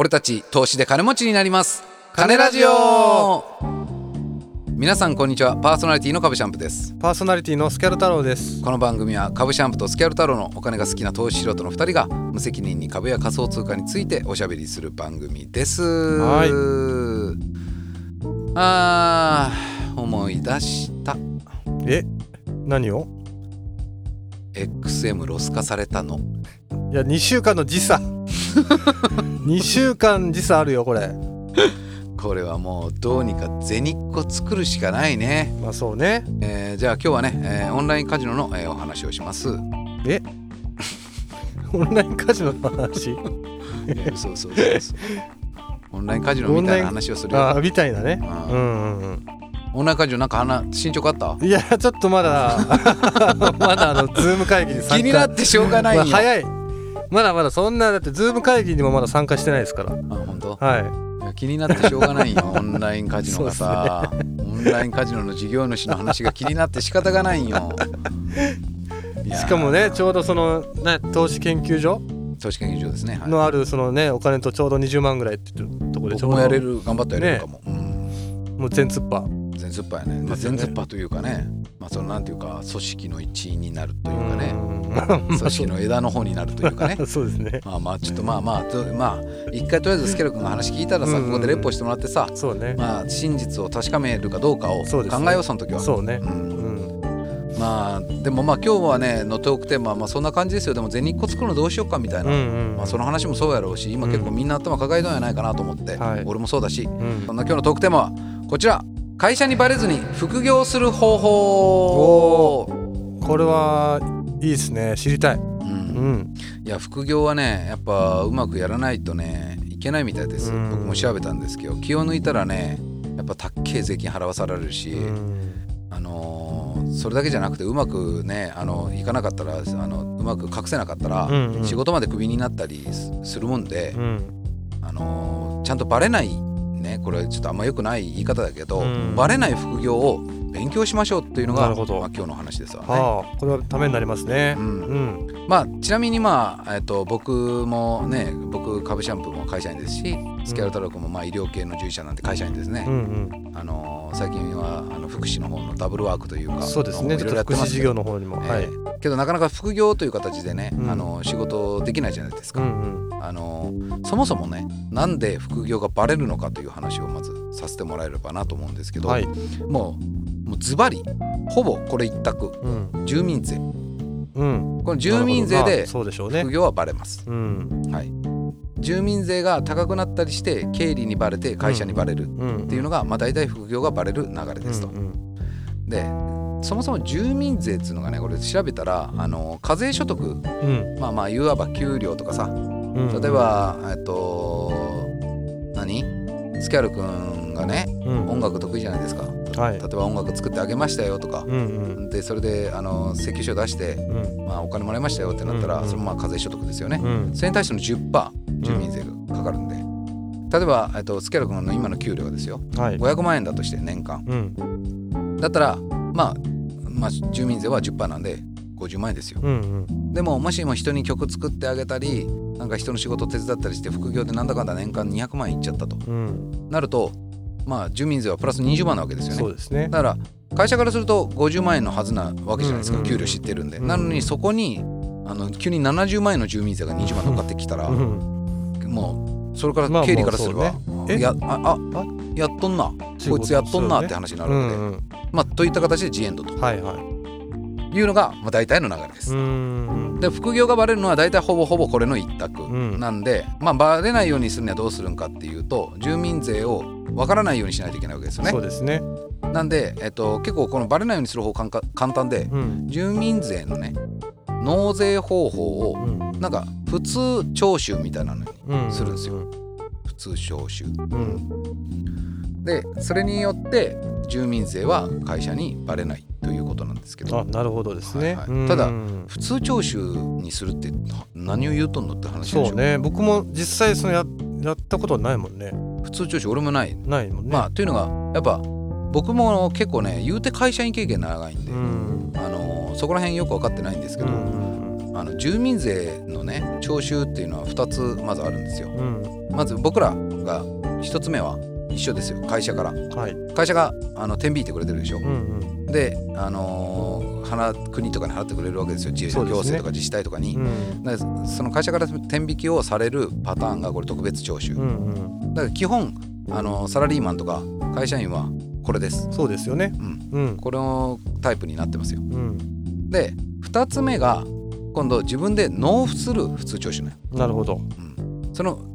俺たち投資で金持ちになります。金ラジオ。皆さんこんにちは。パーソナリティの株シャンプです。パーソナリティのスキャル太郎です。この番組は株シャンプとスキャル太郎のお金が好きな投資素人の2人が無責任に株や仮想通貨についておしゃべりする番組です。はい。あー思い出した。え、何を？XM ロス化されたの。いや、2週間の時差。2週間時差あるよこれ。これはもうどうにか銭っこ作るしかないね、まあそうね。えーじゃあ今日はね、えーオンラインカジノの、えーお話をしますえ、オンラインカジノの話？そうそうそうそうオンラインカジノみたいな話をするよあーみたいなね。ううんんうんオンラインカジノなんか話進捗あった？うん。いやちょっとまだ まだあのズーム会議に参加。気になってしょうがないよ、まあ早い。まだまだそんなだってズーム会議にもまだ参加してないですから。あ本当？はい。や気になってしょうがないよ オンラインカジノがさ、オンラインカジノの事業主の話が気になって仕方がないよ。しかもねちょうどそのね投資研究所？投資研究所ですね、はい。のあるそのねお金とちょうど20万ぐらいって言ってるところでちょ？うど僕もやれる頑張ってやれるかも、うん。もう全突破。全突破やね、まあ、全突破というかね、まあ、そのなんていうか組織の一員になるというかね。うん 組織の枝の方になるというかね。そうですね。まあまあちょっとまあまあとまあ一回とりあえずスケル君の話聞いたらさうん。ここでレポしてもらってさそうね。まあ真実を確かめるかどうかを考えようその時は。そうね。うん。うん。まあでもまあ今日はねのトークテーマはまあそんな感じですよ。でも銭っこ作るのどうしようかみたいな、うんうん。まあ、その話もそうやろうし今結構みんな頭抱えとんやないかなと思って、はい。俺もそうだし。うん。そんな今日のトークテーマはこちら。会社にバレずに副業する方法。これはいいですね。知りたい。う、うんん。いや副業はねやっぱうまくやらないとねいけないみたいですうん僕も調べたんですけど気を抜いたらねやっぱたっけえ税金払わされるし、うんあのーそれだけじゃなくてうまくねあのいかなかったらあのうまく隠せなかったら、うんうん仕事までクビになったりすするもんで、うん。あのーちゃんとバレないねこれちょっとあんま良くない言い方だけど、うんバレない副業を勉強しましょうっていうのがまあ、今日の話ですわね。はあ、これはためになりますねう。んうん。まあちなみにまあ、えっと、僕もね僕株シャンプーも会社員ですしスキャル太郎君もまあ医療系の従事者なんて会社員ですね。うんうん。あのー最近はあの福祉の方のダブルワークというかそうですね。いろいろやってますけど事業の方にも。はい。ええけどなかなか副業という形でね、うんあの仕事できないじゃないですか、うんうん。あのそもそもねなんで副業がバレるのかという話をまずさせてもらえればなと思うんですけど、はい。もうもうズバリほぼこれ一択うん。住民税うん。この住民税であそうでしょうね副。業はバレます、うん。はい住民税が高くなったりして経理にバレて会社にバレるうん。っていうのが、まあ、大体副業がバレる流れですと、うんうんでそもそも住民税っていうのがねこれ調べたらあの課税所得うん。まあまあいわば給料とかさうん。例えばえっと何？スキャル君がねうん。音楽得意じゃないですかはい例。えば音楽作ってあげましたよとかうんうん。でそれであの請求書出して、うん。まあ、お金もらいましたよってなったら、うんうんそれもまあ課税所得ですよね、うん。それに対しての10%住民税がかかるんで、例えば、えっと、スキ君の今の給料がですよはい。500万円だとして年間うん。だったらまあ、まあ、住民税は10%なんで50万円ですようんうん。でももしも人に曲作ってあげたりなんか人の仕事手伝ったりして副業でなんだかんだ年間200万円いっちゃったとうん。なるとまあ住民税はプラス20万なわけですよねそうですね。だから会社からすると50万円のはずなわけじゃないですか、給料知ってるんで、うんなのにそこにあの急に70万円の住民税が20万乗っかってきたら、うん。もうそれからまあ経理からすれば、やああやっとんなこいつやっとんなって話になるわけで。まあといった形でジエンドとはいはい。いうのが、まあ、大体の流れです。うん。で副業がバレるのは大体ほぼほぼこれの一択うんなんで、まあバレないようにするにはどうするんかっていうと住民税をわからないようにしないといけないわけですよねそうですね。なんで、えっと、結構このバレないようにする方法簡単でうん。住民税のね納税方法をうん。なんか普通徴収みたいなのにうんするんですよ。普通徴収うん。でそれによって住民税は会社にバレないということなんですけどあ、なるほどですね。はいはいただうん普通徴収にするって何を言うとんのって話でしょそうね。僕も実際そのややったことはないもんね。普通徴収俺もないないもんね。まあというのがやっぱ僕も結構ね言うて会社員経験長いんで、うん。あのそこら辺よく分かってないんですけど、うん。あの住民税のね徴収っていうのは2つまずあるんですようんまず僕らが1つ目は一緒ですよ。会社から。はい。会社があの天引いてくれてるでしょ。うんうん。で、あのー払国とかに払ってくれるわけですよ。自行政とか自治体とかに、うんでその会社から天引きをされるパターンがこれ特別徴収、うんうん。だから基本あのサラリーマンとか会社員はこれです、そうですよね。うん、うん。これのタイプになってますよ。うん。で2つ目が今度自分で納付する普通徴収ね、なるほど。うん、その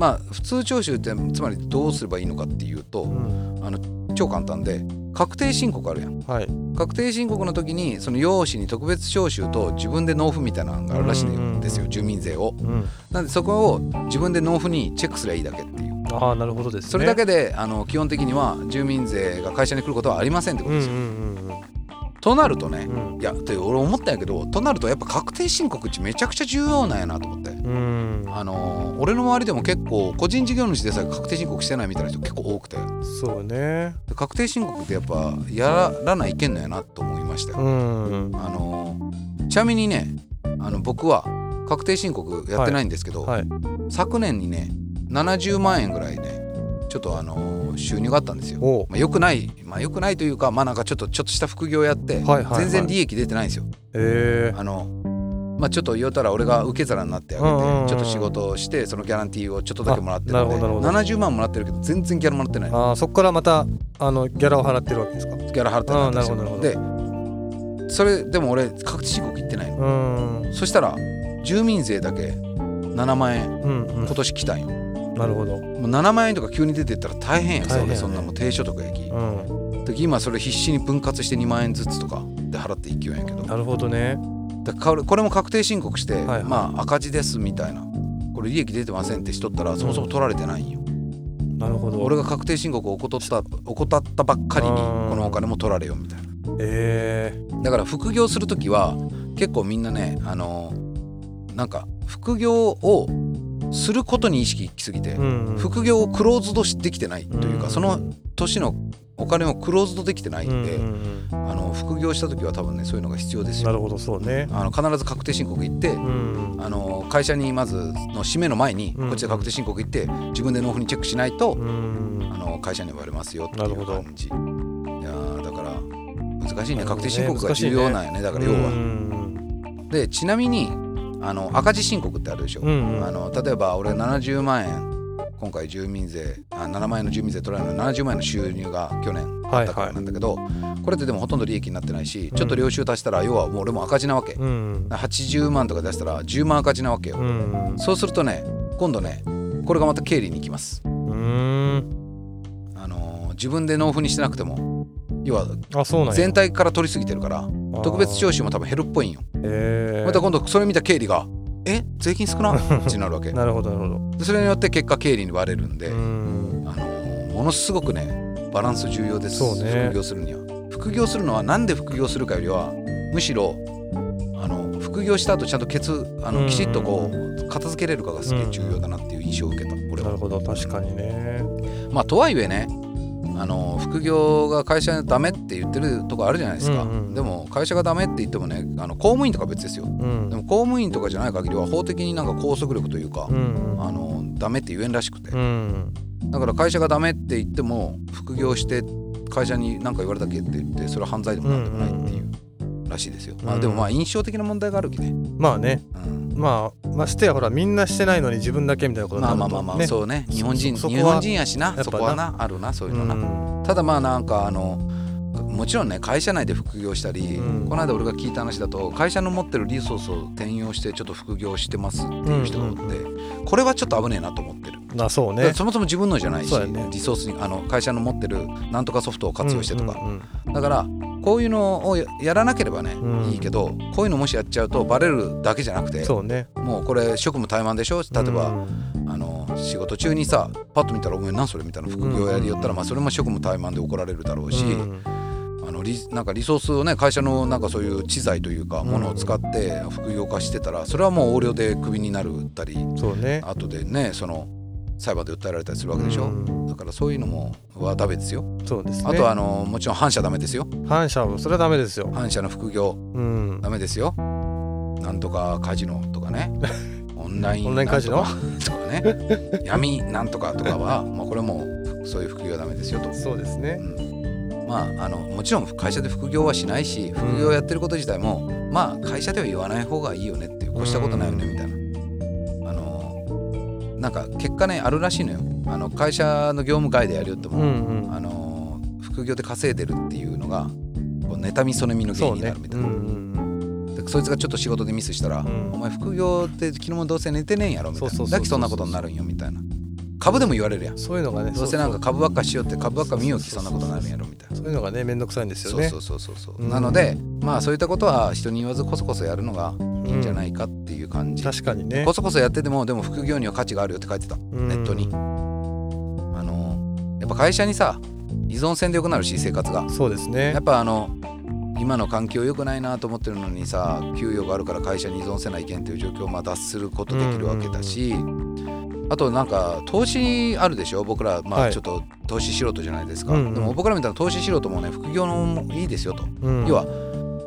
まあ普通徴収ってつまりどうすればいいのかっていうとうん。超簡単で確定申告あるやん。はい。確定申告の時にその用紙に特別徴収と自分で納付みたいなのがあるらしいんですよ住民税を。うん。なんでそこを自分で納付にチェックすればいいだけっていう。ああなるほどですね。それだけであの基本的には住民税が会社に来ることはありませんってことうんうですよ、んとなるとねうん。うんいやって俺思ったんやけどとなるとやっぱ確定申告ってめちゃくちゃ重要なんやなと思って。うん。あの俺の周りでも結構個人事業主でさえ確定申告してないみたいな人結構多くて。そうね。で確定申告ってやっぱやらないけんのやなと思いましたよ、うん。あのちなみにねあの僕は確定申告やってないんですけど、はい。昨年にね70万円ぐらいねちょっとあの収入があったんですよ。まあ、よくないまあよくないというかまあなんかちょっとちょっとした副業やって全然利益出てないんですよ。えあのまあちょっと言うたら俺が受け皿になってあげてちょっと仕事をしてそのギャランティーをちょっとだけもらってるあのでなるほどなるほ70万もらってるけど全然ギャラもらってないー、あーそこからまたあのギャラを払ってるわけですか？ギャラ払ってないんですよ。でそれでも俺確定申告行ってないの。うんそしたら住民税だけ7万円今年来たんよ。なるほど。もう7万円とか急に出てったら大変やん。ね。そんなもん低所得やき。うん。で今それ必死に分割して2万円ずつとかで払っていきようんやけど。なるほどね。だこれこれも確定申告して、はいはい。まあ赤字ですみたいな。これ利益出てませんってしとったらそもそも取られてないんよ、なるほど。俺が確定申告を怠った怠ったばっかりにこのお金も取られよみたいな。え。だから副業する時は結構みんなねあのなんか副業をすることに意識いきすぎて、副業をクローズドできてないというか、うんその年のお金をクローズドできてないんで、あの副業した時は多分ねそういうのが必要ですよ。うんなるほどそうね。あの必ず確定申告行って、うんあの会社にまずの締めの前にうんこっちで確定申告行って自分で納付にチェックしないと、うんあの会社に言われますよっていう感じ。いやーだから難しいね。確定申告が重要なんやね。だから要うは。ん。でちなみにあの赤字申告ってあるでしょ、うん。うんあの例えば俺70万円今回住民税あ7万円の住民税取られるのに70万円の収入が去年あったからなんだけど、これってでもほとんど利益になってないしちょっと領収足したら要はもう俺も赤字なわけ、うん。80万とか出したら10万赤字なわけよ、うん。そうするとね今度ねこれがまた経理に行きます、うん。あのー自分で納付にしてなくても要は全体から取りすぎてるから特別徴収収も多分減るっぽいんよ。えー、また今度それ見た経理が「え税金少な? 」ってなるわけ。なるほどなるほど。でそれによって結果経理に割れるんで、うん。あのーものすごくねバランス重要です。そうね。副業するには。副業するのはなんで副業するかよりはむしろあの副業した後ちゃんとケツあうん。のきちっとこう片付けれるかがすげえ重要だなっていう印象を受けた俺は。なるほど確かにね。まあとはいえねあの副業が会社ダメって言ってるとこあるじゃないですか、うんうんでも会社がダメって言ってもねあの公務員とか別ですよ。うん。でも公務員とかじゃない限りは法的になんか拘束力というか、うんあのダメって言えんらしくて、うんだから会社がダメって言っても副業して会社に何か言われたっけって言ってそれは犯罪でもなんでもないっていうらしいですよ、まあうん。でもまあ印象的な問題があるきね、まあね。うん、まあましてやほらみんなしてないのに自分だけみたいなことにまなるとあまあまあまあ、ね。そうね。日本人日本人やしなそこはなあるなそういうのな、うん。ただまあなんかあのもちろんね会社内で副業したり、うん。この間俺が聞いた話だと会社の持ってるリソースを転用してちょっと副業してますっていう人がおって、これはちょっと危ねえなと思ってる、まあそうね。そもそも自分のじゃないし、ね。リソースにあの会社の持ってるなんとかソフトを活用してとか、だからこういうのをややらなければね、うん。いいけどこういうのもしやっちゃうとバレるだけじゃなくうんてそうね。もうこれ職務怠慢でしょ？例えば、うん。あの仕事中にさパッと見たら「お前何それ?」みたいな副業やりよったら、まあ、それも職務怠慢で怒られるだろうし、うん。あのリなんかリソースをね会社のなんかそういう知財というかうん。ものを使って副業化してたらそれはもう横領でクビになるったりそうね。後でねその裁判で訴えられたりするわけでしょ、うん。だからそういうのもはダメですよ、そうですね。あとはあのもちろん反社ダメですよ。反社はそれはダメですよ。反社の副業うん。ダメですよ。なんとかカジノとかね。オンラインオンラインカジノ？とかね。闇なんとかとかは、まあ、これもそういう副業はダメですよと。そうですね。うん。まあ、あのもちろん会社で副業はしないし副業やってること自体も、まあ会社では言わない方がいいよねっていう越したことないよねみたいな、なんか結果ねあるらしいのよ。あの会社の業務外でやるよっても、うんうん。あの副業で稼いでるっていうのがこう妬みそねみの原因になるみたいな、うんうんでそいつがちょっと仕事でミスしたら、ん。お前副業って昨日もどうせ寝てねえんやろみたいな。だけそんなことになるんよみたいな。株でも言われるやん。そういうのがねどうせなんか株ばっかしようって株ばっか見ようきそんなことになるんやろみたいな。そういうのがね面倒くさいんですよね。そうそうそうそうそう、うんなのでまあそういったことは人に言わずこそこそやるのがいいんじゃないかっていう感じ、確かにね。こそこそやっててもでも副業には価値があるよって書いてた。ネネットに。あのやっぱ会社にさ依存せんでよくなるし生活が。そうですね。やっぱあの今の環境良くないなと思ってるのにさ給与があるから会社に依存せないけんっていう状況をまあ脱することできるわけだし、あとなんか投資あるでしょ？僕らまはい。あちょっと投資素人じゃないですか、うんうん。でも僕らみたいな投資素人もね副業のもいいですよと、うん。要は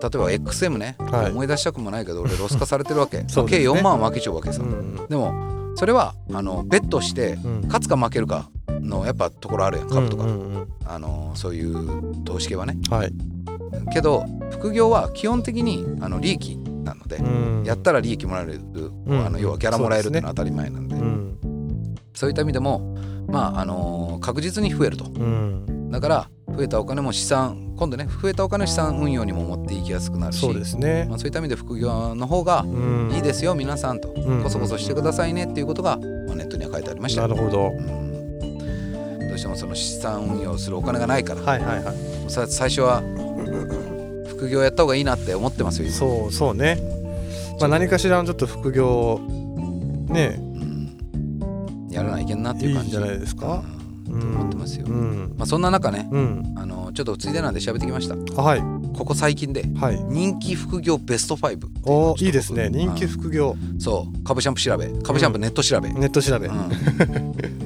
例えば XM ね、はい。思い出したくもないけど俺 ロス化されてるわけ。ね。計4万負けちゃうわけさ、うんでもそれはあのベットしてうん。勝つか負けるかのやっぱところあるやん。株とか、うんうん。うんあのそういう投資系はね。はい。けど副業は基本的にあの利益なので、うん。やったら利益もらえる、うん。あの要はギャラもらえるっていうのは当たり前なんで、うん。そういった意味でもまああの確実に増えると。うん。だから増えたお金も資産今度ね増えたお金を資産運用にも持っていきやすくなるしそうですね。まあ、そういった意味で副業の方がうん。いいですよ皆さんと、うんこそこそしてくださいねっていうことが、まあ、ネットには書いてありました。なるほど。うん。どうしてもその資産運用するお金がないから、はいはいはい。さ最初は副業やった方がいいなって思ってますよ今。そうそうね。まあ何かしらのちょっと副業ねうん。やらないけんなっていう感じ。じゃないですか。うんと思ってますよ、うん。まあ、そんな中ねうん。あのちょっとついでなんで喋ってきました。あはい。ここ最近ではい。人気副業ベスト5っていうのおいいですね。人気副業。そう。株シャンプ調べ。株シャンプネット調べ、ネット調べ。うん。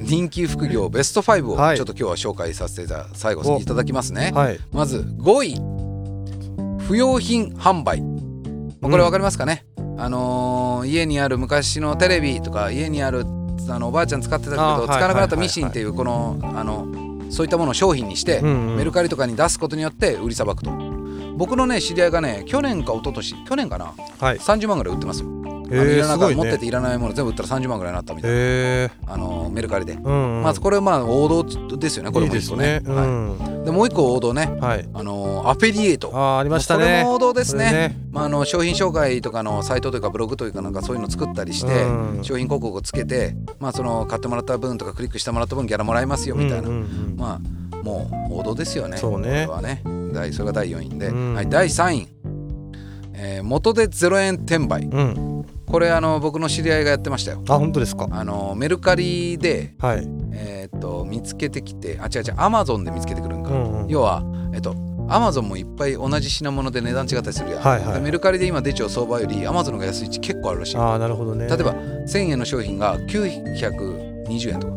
人気副業ベスト5をはい。ちょっと今日は紹介させていた最後いただきますね、はい。まず5位。不用品販売。まあこれ分かりますかね、あのー家にある昔のテレビとか家にあるあのおばあちゃん使ってたけど使わなくなったミシンっていうこのあのそういったものを商品にして、うんうん。メルカリとかに出すことによって売りさばくと。僕のね知り合いがね去年か一昨年去年かなはい。30万ぐらい売ってますよ、えあのいの中持っててねいらないもの全部売ったら30万ぐらいになったみたいな、えあのメルカリで、ー、うんうん。まずこれまあ王道ですよねこれいいも一個ですね。うはんい、でもう一個王道ね。はい。あのアフィリエイト。あーありましたね。これも王道ですね。ね。まあ、あの商品紹介とかのサイトというかブログというかなんかそういうの作ったりして、うん商品広告をつけて、まあ、その買ってもらった分とかクリックしてもらった分ギャラもらえますよみたいな、うんうんうんまあもう王道ですよね。そうね。これはね。第それが第4位で、うん。はい、第3位、えー元で0円転売。うんこれあの僕の知り合いがやってましたよ。あ本当ですか？あのメルカリで、はい。えーっと見つけてきてあ違う違うアマゾンで見つけてくるんか、うんうん。要はえっとアマゾンもいっぱい同じ品物で値段違ったりするやん、はいはい。でメルカリで今出ちゃう相場よりアマゾンが安い位置結構あるらしい。ああなるほどね。例えば1000円の商品が920円とか。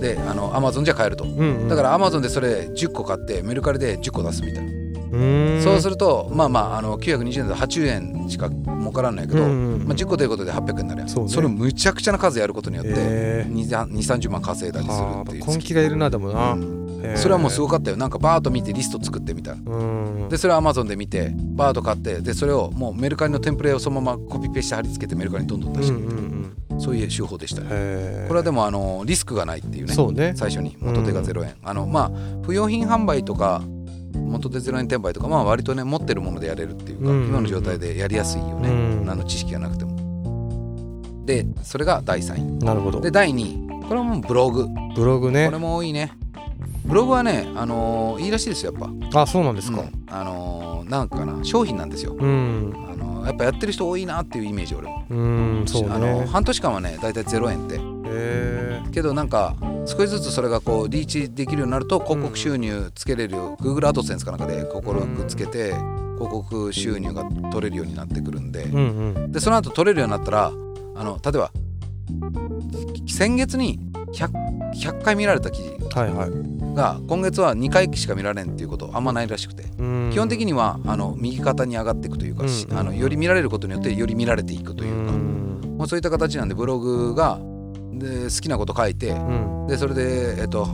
であのアマゾンじゃ買えると。うんうん。だからアマゾンでそれ10個買ってメルカリで10個出すみたいな、そうするとまあまああの920円で80円しか儲からんないけど、まあ、10個ということで800円になるやん。そうね。れをむちゃくちゃな数やることによってえー2 3 0万稼いだりするはあっていう。根気がいるなでもな、それはもうすごかったよ。なんかバーッと見てリスト作ってみた。でそれをアマゾンで見てバーッと買ってでそれをもうメルカリのテンプレをそのままコピペして貼り付けてメルカリにどんどん出して。いくそういう手法でしたねこれはでもあのリスクがないっていうね。そうね。最初に。元手が0円、あのまあ不用品販売とか元手0円転売とかまあ割とね持ってるものでやれるっていうか、うん今の状態でやりやすいよね、うん。何の知識がなくても。でそれが第3なるほど。位で第2位。これはもうブログ。こブログね。れも多いね。ブログはね、あのーいいらしいですよやっぱ。あそうなんですか。うん。あのーなんかな商品なんですよ、うん。あのーやっぱやってる人多いなっていうイメージ俺も、うんそうあの半年間はね大体0円って。へけどなんか少しずつそれがこうリーチできるようになると広告収入つけれるよ、Google アドセンスかなんかで心くつけて広告収入が取れるようになってくるんで、えうんうん。でその後取れるようになったらあの例えば先月に 100, 100回見られた記事が今月は2回しか見られんっていうことあんまないらしくて。うん。基本的にはあの右肩に上がっていくというか、あのより見られることによってより見られていくというか、ん。もうそういった形なんでブログがで好きなこと書いてうん。でそれで、えっと、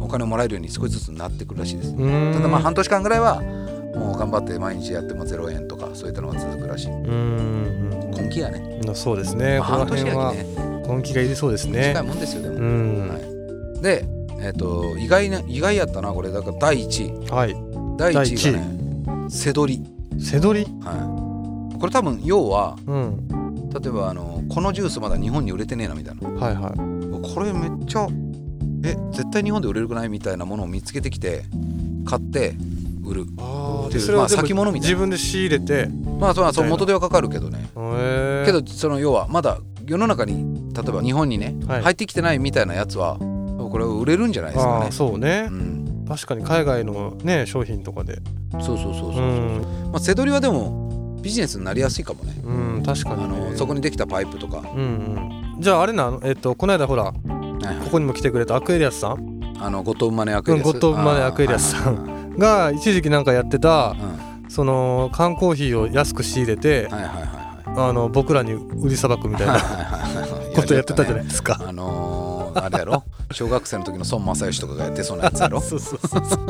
お金をもらえるように少しずつなってくるらしいです。うん。ただまあ半年間ぐらいはもう頑張って毎日やっても0円とかそういったのが続くらしい。うん根気やね、うんそうですね。まあ半年やきね。根気がいりそうですね。短いもんですよでも、うん。はい、で、えっと意外な意外やったなこれ。だから第1位。はい。第1位がね背取り、背取りはい、これ多分要はうん。例えばあのこのジュースまだ日本に売れてねえなみたいな。はいはい。これめっちゃえ絶対日本で売れるくないみたいなものを見つけてきて買って売る。あっていうまあ先物みたいな。自分で仕入れて。まあそそ元手はかかるけどね。けどその要はまだ世の中に例えば日本にね、はい。入ってきてないみたいなやつはこれ売れるんじゃないですかね。ああそうね。うん、確かに海外のね商品とかで。そうそうそうそう、うん。まあ、せどりはでもビジネスになりやすいかもね。うん確かあにね。のそこにできたパイプとか、うんうん。じゃああれなのえっとこの間ほらはいはい。ここにも来てくれたアクエリアスさん？あの五島生まれアクエリアス。うん五島生まれアクエリアスさん。が一時期なんかやってたはいその缶コーヒーを安く仕入れてはいはいはいあの僕らに売りさばくみたいなことやってたじゃないですか。あのー、あれやろ？小学生の時の孫正義とかがやってそうなやつやろ？そうそうそうそう。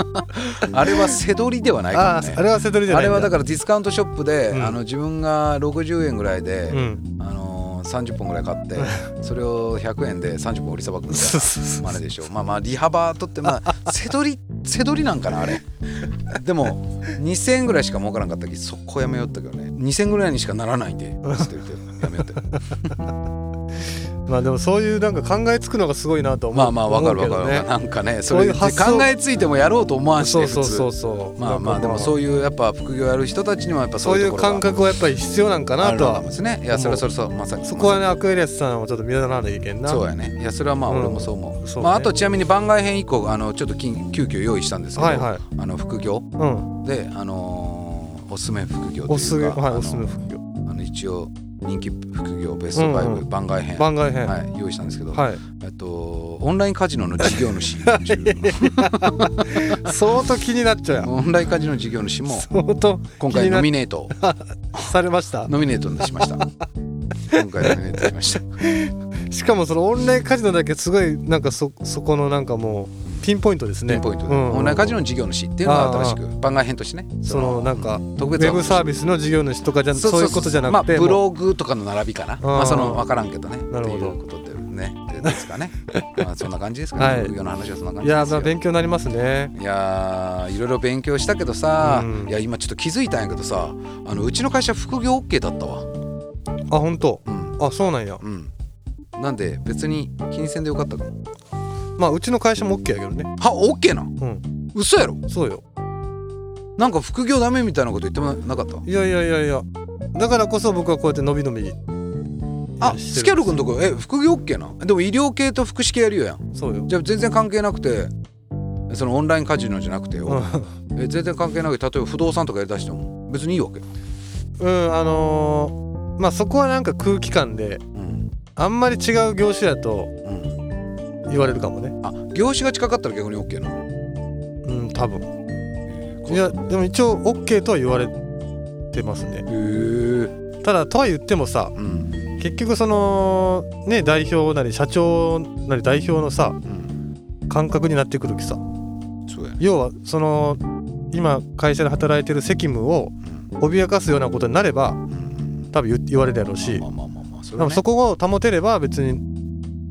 あれは背取りではないかもね。あれは背取りじゃないあれはだかからディスカウントショップで、うん。あの自分が60円ぐらいで、うん。あのー30本ぐらい買って それを100円で30本売りさばくみたいな真似でしょ。まあまあ利幅とってまあ 背取り背取りなんかなあれ。でも2000円ぐらいしか儲からんかったけどそこやめよったけどね。2000円ぐらいにしかならないんでって言ってやめよったまあでもそういうなんか考えつくのがすごいなと思うまあまあわかるわかるなんかねそそういれう発想。考えついてもやろうと思わんしねそうそうそうそう。まあまあでもうそういうやっぱ副業やる人たちにはやっぱそういう感覚はやっぱり必要なんかなとはあるのかもですね。いやそれはそれそうまさにそこはねアクエリアスさんをちょっと見習わなきゃいけんな。そうやね。いやそれはまあうん俺もそう思う,、そうねまあ、あとちなみに番外編以降あのちょっと急急遽用意したんですけど、はいはい。あの副業。うん。であのーおすすめ副業というかおすすめはいおすすめ副業。あの一応人気副業ベスト5、うんうん。番外編。番外編。ははい、用意したんですけど、い。えっと、オンラインカジノの事業主。相当気になっちゃうオンラインカジノ事業主も相当今回ノミネート。されました。ノミネートにしました。今回ノミネートしました。しかもそのオンラインカジノだけすごいなんかそそこのなんかもうピンポイントですね。ピンポイントで、うん。オンラインカジノの事業主っていうのが新しく番外編としてね。そのなんかウ特別ェブサービスの事業主とかじゃそういうことじゃなくてまあ、ブもログとかの並びかな。まあその分からんけどね。なるほど。ことでね。ですかね。まあそんな感じですかね、はい。の話はそんな感じですよ。勉強になりますね。いやーいろいろ勉強したけどさ、うん。いや今ちょっと気づいたんやけどさあのうちの会社副業 OK だったわ。あ本当。うん。あそうなんや。うん。なんで別に気にせんでよかったかもまあうちの会社も OK やけどね。は OK なん？うん。嘘やろ？そうよ。なんか副業ダメみたいなこと言ってもなかった？いやいやいやいや。だからこそ僕はこうやって伸び伸びあスキャル君とこえ副業 OK な？んでも医療系と福祉系やるよやん。そうよ。じゃあ全然関係なくてそのオンラインカジノじゃなくてよ、うん。え全然関係なくて例えば不動産とかやりだしても別にいいわけ、うんあのーまあそこはなんか空気感でうん。あんまり違う業種やとうん、言われるかもね。あ業種が近かったら逆に OK なの？うん多分。えーいやでも一応 OK とは言われてますね。ただとは言ってもさうん。結局そのね代表なり社長なり代表のさうん。感覚になってくるきさそうやね。要はその今会社で働いてる責務を脅かすようなことになればうん。うん多分言言われるやろうし。まあまあまあまあそれでもはねそこを保てれば別に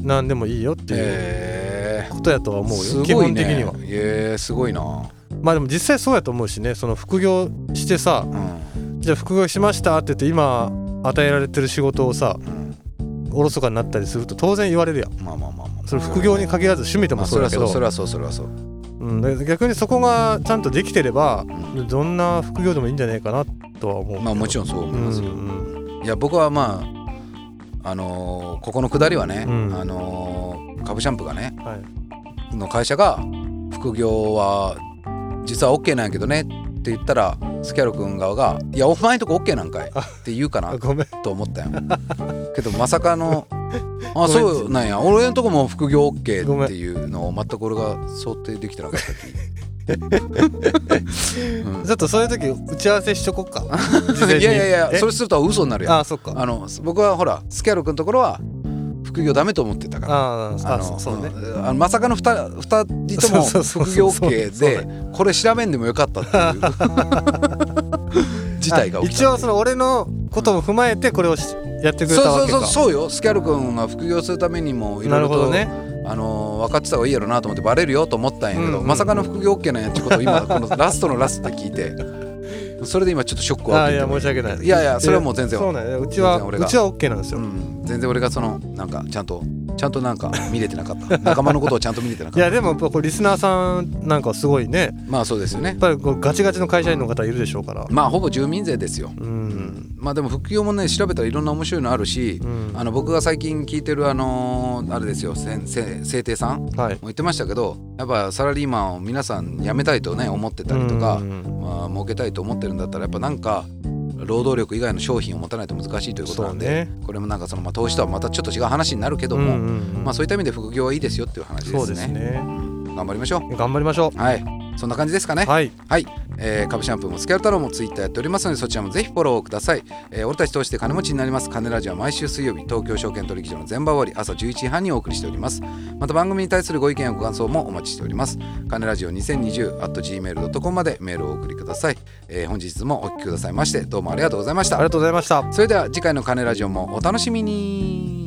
何でもいいよっていうことやとは思うよ、ね。基本的には。へえすごいな。まあでも実際そうやと思うしねその副業してさうん。じゃあ副業しましたって言って今与えられてる仕事をさうん。おろそかになったりすると当然言われるやん。まあまあまあまあそれ副業に限らず趣味でまあもそうだけど、それはそうそれはそうそれはそう。うん、で逆にそこがちゃんとできてればうん。どんな副業でもいいんじゃないかなとは思うまあもちろんそう思いますよ、うん。いや僕はまああのーここのくだりはね、うん。あのー株シャンプーがねはい。の会社が副業は実は OK なんやけどねって言ったらスキャロ君側が「いやお前んとこ OK なんかい」って言うかなと思ったよ。けどまさかのあそうなんや。俺のとこも副業 OK っていうのを全く俺が想定できてなかったっていう、ちょっとそういう時打ち合わせしとこっか。うんいやいやいやそれすると嘘になるやん。あそっか。あの僕はほらスキャロ君のところは副業ダメと思ってたから。あのそうそうね。ん。あのまさかの 2, 二人とも そうそうそうそう。副業 OK そうでこれ調べんでもよかったっていう。事態が起きた一応その俺のことも踏まえてこれをしやってくれたそうわけか。そうそうそうよ。スキャル君が副業するためにもいろないるろと、ほどねあの分かってた方がいいやろなと思ってバレるよと思ったんやけど、うんうんまさかの副業 OK なんやってことを今このラストのラストで聞いてそれで今ちょっとショックを受けて申し訳ないいやいやそれはもう全然そうなんやうちはうちは OK なんですよ、うん、全然俺がそのなんかちゃんとちゃんとなんか見れてなかった。仲間のことをちゃんと見れてなかった。いやでもやっぱこうリスナーさんなんかすごいね。まあそうですよね。やっぱりこうガチガチの会社員の方いるでしょうから。まあほぼ住民税ですよ、うん、まあでも副業もね調べたらいろんな面白いのあるし、うん。あの僕が最近聞いてるあのーあれですよせんせ聖帝さんもはい。言ってましたけどやっぱサラリーマンを皆さん辞めたいとね思ってたりとか、うん。まあ儲けたいと思ってるんだったらやっぱなんか労働力以外の商品を持たないと難しいということなんで、ね。これもなんかそのまあ投資とはまたちょっと違う話になるけども、うんうんうん。まあそういった意味で副業はいいですよっていう話ですね。すね。頑張りましょ頑張りましょう。はい、そんな感じですかね。うはい。はい、えー、株シャンプーもスキャル太郎もツイッターやっておりますのでそちらもぜひフォローください、えー俺たち通して金持ちになります。金ラジオは毎週水曜日東京証券取引所の全場終わり朝11時半にお送りしております。また番組に対するご意見やご感想もお待ちしております。金ラジオ2020 at gmail.com までメールをお送りください、えー本日もお聞きくださいましてどうもありがとうございました。ありがとうございました。それでは次回の金ラジオもお楽しみに